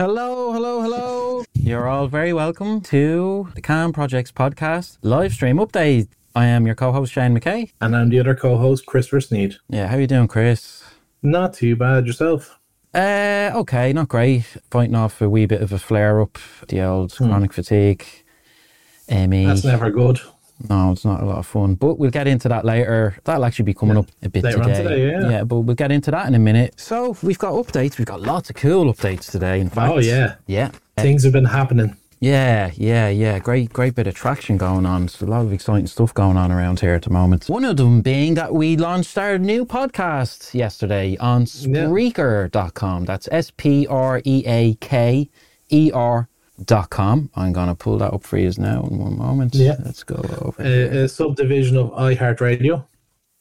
Hello, hello, hello. You're all very welcome to the CAN Projects podcast live stream update. I am your co-host Shane McKay. And I'm the other co-host, Christopher Sneed. Yeah, how are you doing, Chris? Not too bad yourself. Uh, okay, not great. Fighting off a wee bit of a flare up, the old chronic fatigue. ME. That's never good. No, it's not a lot of fun. But we'll get into that later. That'll actually be coming up a bit Later on today. today, yeah. Yeah, but we'll get into that in a minute. So we've got updates. We've got lots of cool updates today. In fact. Oh, yeah. Yeah. Things have been happening. Yeah, yeah, yeah. Great, great bit of traction going on. There's a lot of exciting stuff going on around here at the moment. One of them being that we launched our new podcast yesterday on Spreaker.com. That's S P R E A K E R dot com. I'm going to pull that up for you now in one moment. Yeah. Let's go over. A, a subdivision of iHeartRadio.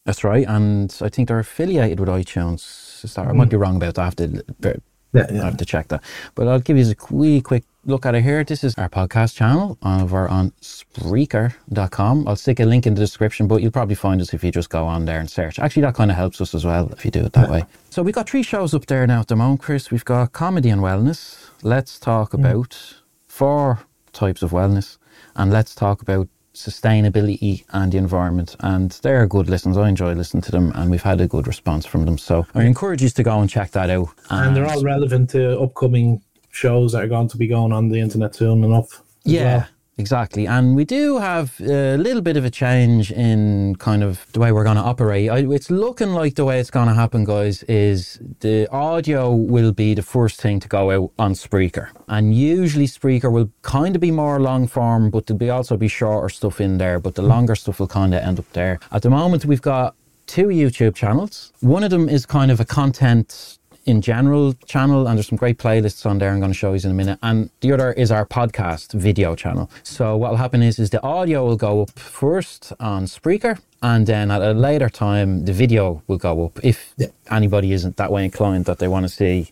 That's right. And I think they're affiliated with iTunes. Is that- I might be mm. wrong about that. I have to, Yeah, I have to check that. But I'll give you a wee quick look at it here. This is our podcast channel over on Spreaker.com. I'll stick a link in the description, but you'll probably find us if you just go on there and search. Actually, that kind of helps us as well if you do it that way. So we've got three shows up there now at the moment, Chris. We've got comedy and wellness. Let's talk mm. about four types of wellness, and let's talk about sustainability and the environment. And they're good listens. I enjoy listening to them, and we've had a good response from them. So I encourage you to go and check that out. And they're all relevant to upcoming shows that are going to be going on the internet soon enough. Yeah, well. Exactly. And we do have a little bit of a change in kind of the way we're going to operate. I, it's looking like the way it's going to happen, guys, is the audio will be the first thing to go out on Spreaker. And usually Spreaker will kind of be more long form, but there'll be also be shorter stuff in there, but the longer stuff will kind of end up there. At the moment, we've got two YouTube channels. One of them is kind of a content in general channel, and there's some great playlists on there. I'm going to show you in a minute. And the other is our podcast video channel. So what will happen is, is the audio will go up first on Spreaker, and then at a later time, the video will go up if anybody isn't that way inclined that they want to see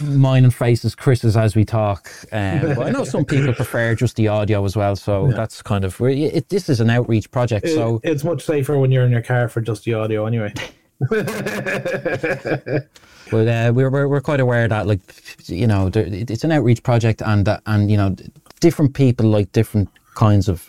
mine and faces, Chris's as we talk. Um, but I know some people prefer just the audio as well. So that's kind of it, this is an outreach project. It- so it's much safer when you're in your car for just the audio anyway. But uh, we're, we're we're quite aware that like you know there, it's an outreach project and that and you know different people like different kinds of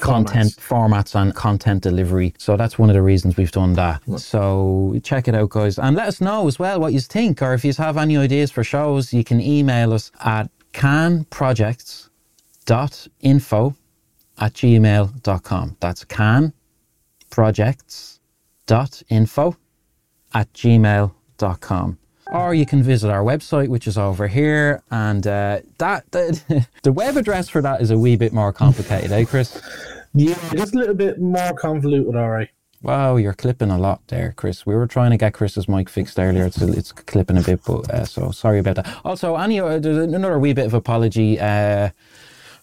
content formats and content delivery. So that's one of the reasons we've done that. So check it out, guys, and let us know as well what you think, or if you have any ideas for shows, you can email us at canprojects.info at gmail.com. That's canprojects.info at gmail.com. Or you can visit our website, which is over here. And uh, that the, the web address for that is a wee bit more complicated, eh, Chris? Yeah, just a little bit more convoluted, all right. Wow, you're clipping a lot there, Chris. We were trying to get Chris's mic fixed earlier. It's, it's clipping a bit, but uh, so sorry about that. Also, any uh, there's another wee bit of apology. Uh,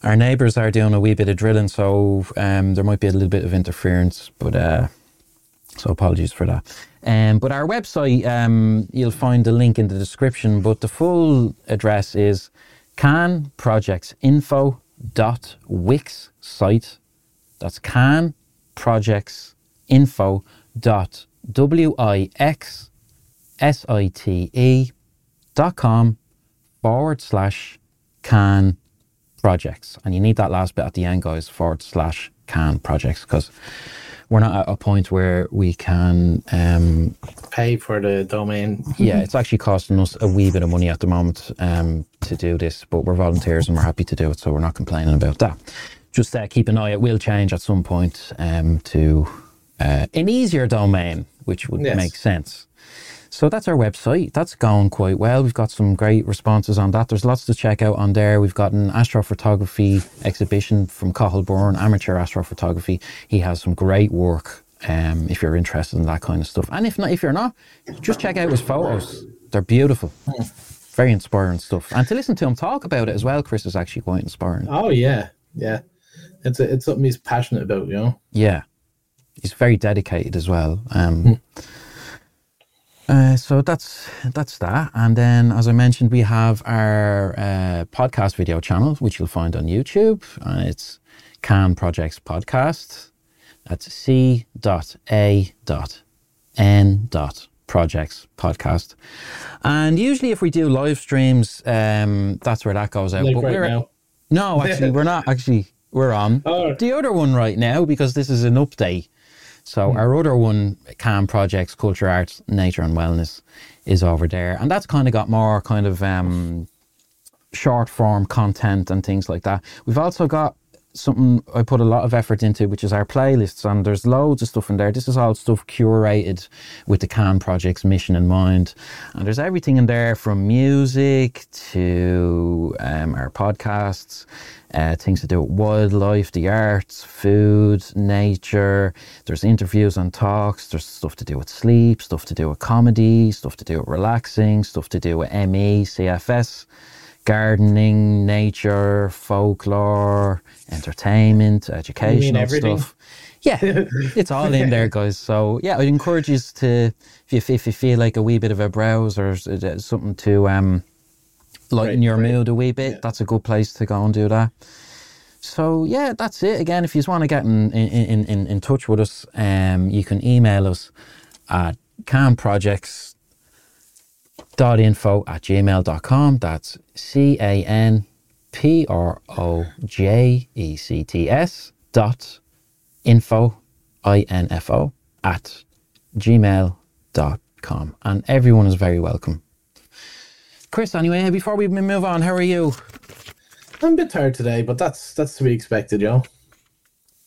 our neighbours are doing a wee bit of drilling, so um, there might be a little bit of interference, but uh, so apologies for that. Um, but our website, um, you'll find the link in the description, but the full address is canprojectsinfo.wix site. That's canprojectsinfo.wixsite dot com forward slash can projects. And you need that last bit at the end, guys, forward slash can projects, because we're not at a point where we can. Um, Pay for the domain. yeah, it's actually costing us a wee bit of money at the moment um, to do this, but we're volunteers and we're happy to do it, so we're not complaining about that. Just uh, keep an eye; it will change at some point um, to uh, an easier domain, which would Yes. make sense. So that's our website. That's going quite well. We've got some great responses on that. There's lots to check out on there. We've got an astrophotography exhibition from Cahill amateur astrophotography. He has some great work um, if you're interested in that kind of stuff. And if not, if you're not, just check out his photos. They're beautiful. Very inspiring stuff. And to listen to him talk about it as well, Chris, is actually quite inspiring. Oh yeah, yeah. It's a, it's something he's passionate about, you know. Yeah, he's very dedicated as well. Um, uh, so that's that's that, and then as I mentioned, we have our uh, podcast video channel, which you'll find on YouTube, and it's Can Projects Podcast. That's C dot A dot N dot Projects Podcast, and usually if we do live streams, um, that's where that goes out. Like but right we're now. no, actually, we're not. Actually, we're on Oh. the other one right now because this is an update. So our other one, CAN Projects, Culture, Arts, Nature and Wellness, is over there, and that's kind of got more kind of um, short form content and things like that. We've also got something I put a lot of effort into, which is our playlists, and there's loads of stuff in there. This is all stuff curated with the CAN Project's mission in mind, and there's everything in there from music to um, our podcasts. Uh, things to do with wildlife, the arts, food, nature. There's interviews and talks. There's stuff to do with sleep, stuff to do with comedy, stuff to do with relaxing, stuff to do with ME, CFS gardening, nature, folklore, entertainment, educational stuff. Yeah, it's all in there, guys. So yeah, I'd encourage you to, if you, if you feel like a wee bit of a browse or uh, something to um, lighten Right, your right. mood a wee bit, Yeah. that's a good place to go and do that. So yeah, that's it. Again, if you just want to get in in, in, in, in touch with us, um, you can email us at canprojects dot info at gmail.com. That's C A N P R O J E C T S dot info I N F O at gmail.com. And everyone is very welcome. Chris, anyway, before we move on, how are you? I'm a bit tired today, but that's that's to be expected, you know.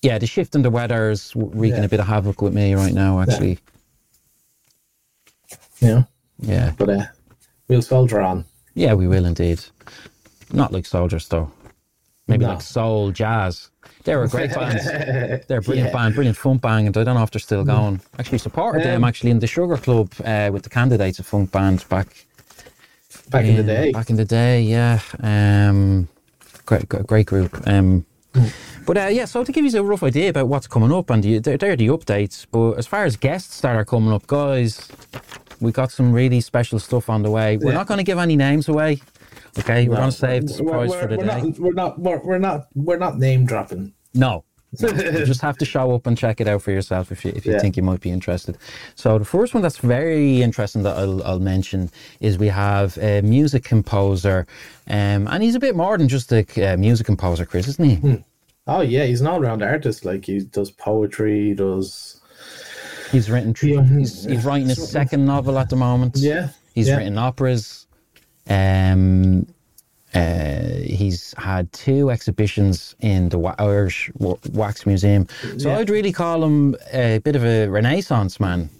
Yeah, the shift in the weather is wreaking Yeah. a bit of havoc with me right now, actually. Yeah. know, Yeah. but uh, we'll soldier on. Yeah, we will indeed. Not like soldiers, though. Maybe No. like soul, jazz. They were great bands. They're a brilliant Yeah. band, brilliant funk band, and I don't know if they're still going. Actually, supported them Um, actually in the Sugar Club uh, with the Candidates, a funk band back Back in the day. Back in the day, yeah. Um, great, great, great group. Um, but uh, yeah, so to give you a rough idea about what's coming up, and the, they're, they're the updates. But as far as guests that are coming up, guys, we got some really special stuff on the way. We're Yeah. not going to give any names away. Okay, we're going to save the surprise we're, for the we're day. Not, we're not. We're, we're not. We're not name dropping. No. No, you just have to show up and check it out for yourself if you if you Yeah. think you might be interested. So the first one that's very interesting that I'll, I'll mention is we have a music composer, um, and he's a bit more than just a uh, music composer, Chris, isn't he? Oh yeah, he's an all-round artist. Like he does poetry, he does He's written. Yeah. He's, he's writing his second novel at the moment. Yeah, He's yeah. written operas. Um, uh, he's had two exhibitions in the Irish Wax Museum. So Yeah. I'd really call him a bit of a Renaissance man,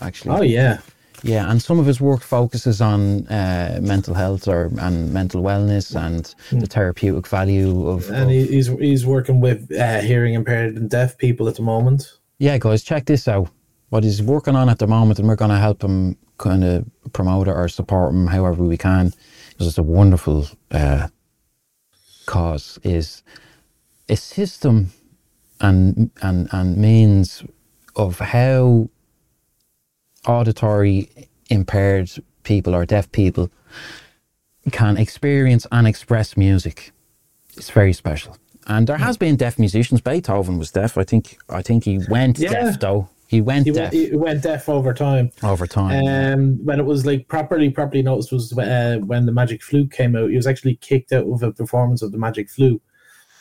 actually. Oh yeah, Yeah, and some of his work focuses on uh, mental health or and mental wellness and the therapeutic value of. Hmm. and of- he's he's working with uh, hearing impaired and deaf people at the moment. yeah, guys, check this out. What he's working on at the moment, and we're going to help him kind of promote it or support him however we can, because it's a wonderful uh, cause. Is a system and and and means of how auditory impaired people or deaf people can experience and express music. It's very special. And there has been deaf musicians. Beethoven was deaf. I think. I think he went Yeah. deaf though. He went He deaf went, he went deaf over time. over time. Um, when it was like properly, properly noticed was uh, when the Magic Flute came out. He was actually kicked out of a performance of the Magic Flute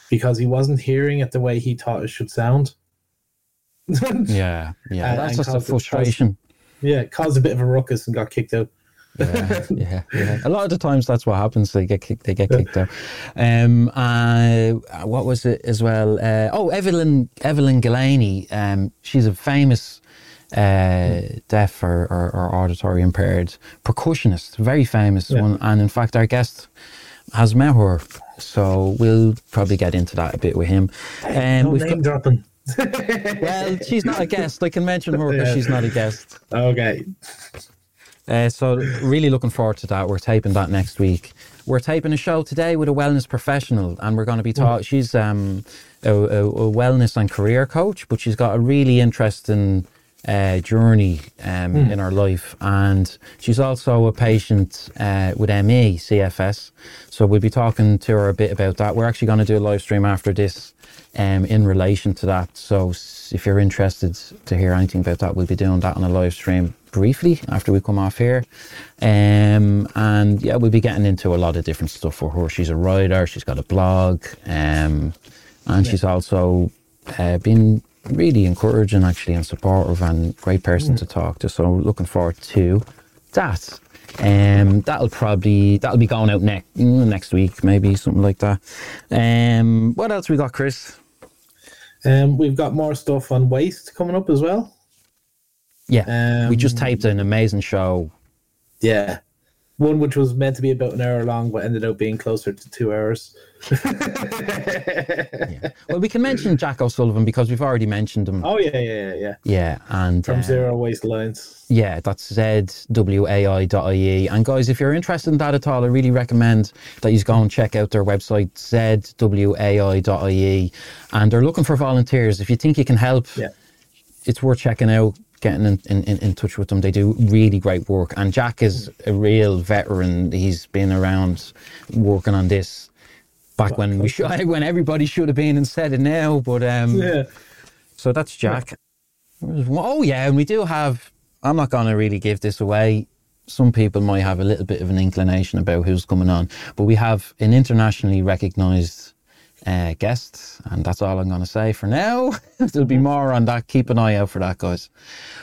because he wasn't hearing it the way he thought it should sound. Yeah, yeah. And- That's just a caused- frustration. yeah, caused a bit of a ruckus and got kicked out. Yeah, yeah, yeah. A lot of the times that's what happens. They get kicked. They get kicked out. Um, uh, what was it as well? Uh, oh, Evelyn Evelyn Glennie. Um, she's a famous uh, deaf or, or, or auditory impaired percussionist, very famous Yeah. one. And in fact, our guest has met her, so we'll probably get into that a bit with him. Um, No we've name got- dropping. well, she's not a guest. I can mention her because Yeah. she's not a guest. Okay. Uh, so really looking forward to that. We're taping that next week. We're taping a show today with a wellness professional, and we're going to be talking. She's um, a, a, a wellness and career coach, but she's got a really interesting uh, journey um, in her life, and she's also a patient uh, with ME CFS. So we'll be talking to her a bit about that. We're actually going to do a live stream after this um, in relation to that. So if you're interested to hear anything about that, we'll be doing that on a live stream briefly after we come off here. Um, and yeah, we'll be getting into a lot of different stuff for her. She's a writer, she's got a blog, um, and she's also uh, been really encouraging actually and supportive and great person to talk to. So looking forward to that. Um, that'll probably that'll be going out next next week, maybe something like that. Um, what else we got, Chris? Um, we've got more stuff on waste coming up as well. Yeah, we just Um, taped an amazing show. Yeah. One which was meant to be about an hour long, but ended up being closer to two hours. Well, we can mention Jack O'Sullivan because we've already mentioned him. Oh yeah, yeah, yeah, yeah. Yeah, and From uh, Zero Waste Alliance. Yeah, that's zwai.ie. And guys, if you're interested in that at all, I really recommend that you go and check out their website, zwai.ie. And they're looking for volunteers. If you think you can help, Yeah. it's worth checking out, getting in, in, in- touch with them. They do really great work. And Jack is a real veteran. He's been around working on this back when we should, when everybody should have been and said it now. But um, Yeah. so that's Jack. Oh yeah, and we do have. I'm not going to really give this away. Some people might have a little bit of an inclination about who's coming on, but we have an internationally recognised uh, guest, and that's all I'm going to say for now. There'll be more on that. Keep an eye out for that, guys.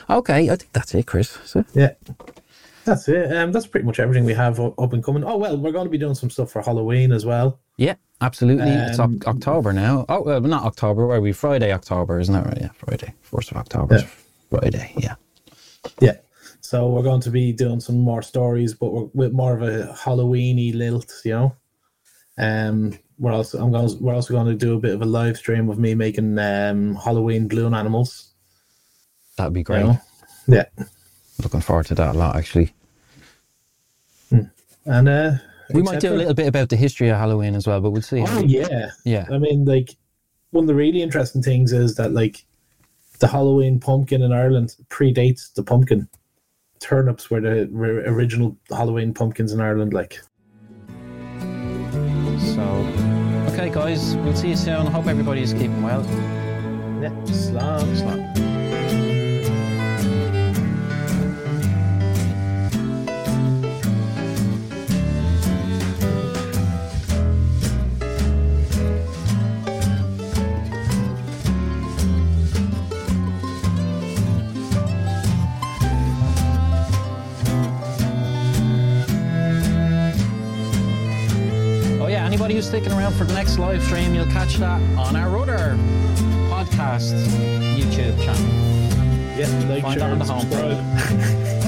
Okay, I think that's it, Chris. It? Yeah. That's it. Um, that's pretty much everything we have up and coming. Oh well, we're going to be doing some stuff for Halloween as well. Yeah, absolutely. it's Um, October now. Oh, well, not October. Where are we? Friday, October, isn't that right? Yeah, Friday, first of October. Yeah. Friday. Yeah. Yeah. So we're going to be doing some more stories, but we're with more of a Halloweeny lilt, you know. Um, we're also I'm going. We're also going to do a bit of a live stream of me making um Halloween balloon animals. That'd be You great. know? Yeah. Looking forward to that a lot, actually. And uh, We might do a little bit about the history of Halloween as well, but we'll see. Oh we- yeah. yeah. I mean, like one of the really interesting things is that like the Halloween pumpkin in Ireland predates the pumpkin. Turnips were the original Halloween pumpkins in Ireland. Like, guys, we'll see you soon. Hope everybody is keeping well. yeah, slán. Slán. Around for the next live stream, you'll catch that on our other podcast YouTube channel. Yeah, like, Find share, that on and the home. subscribe.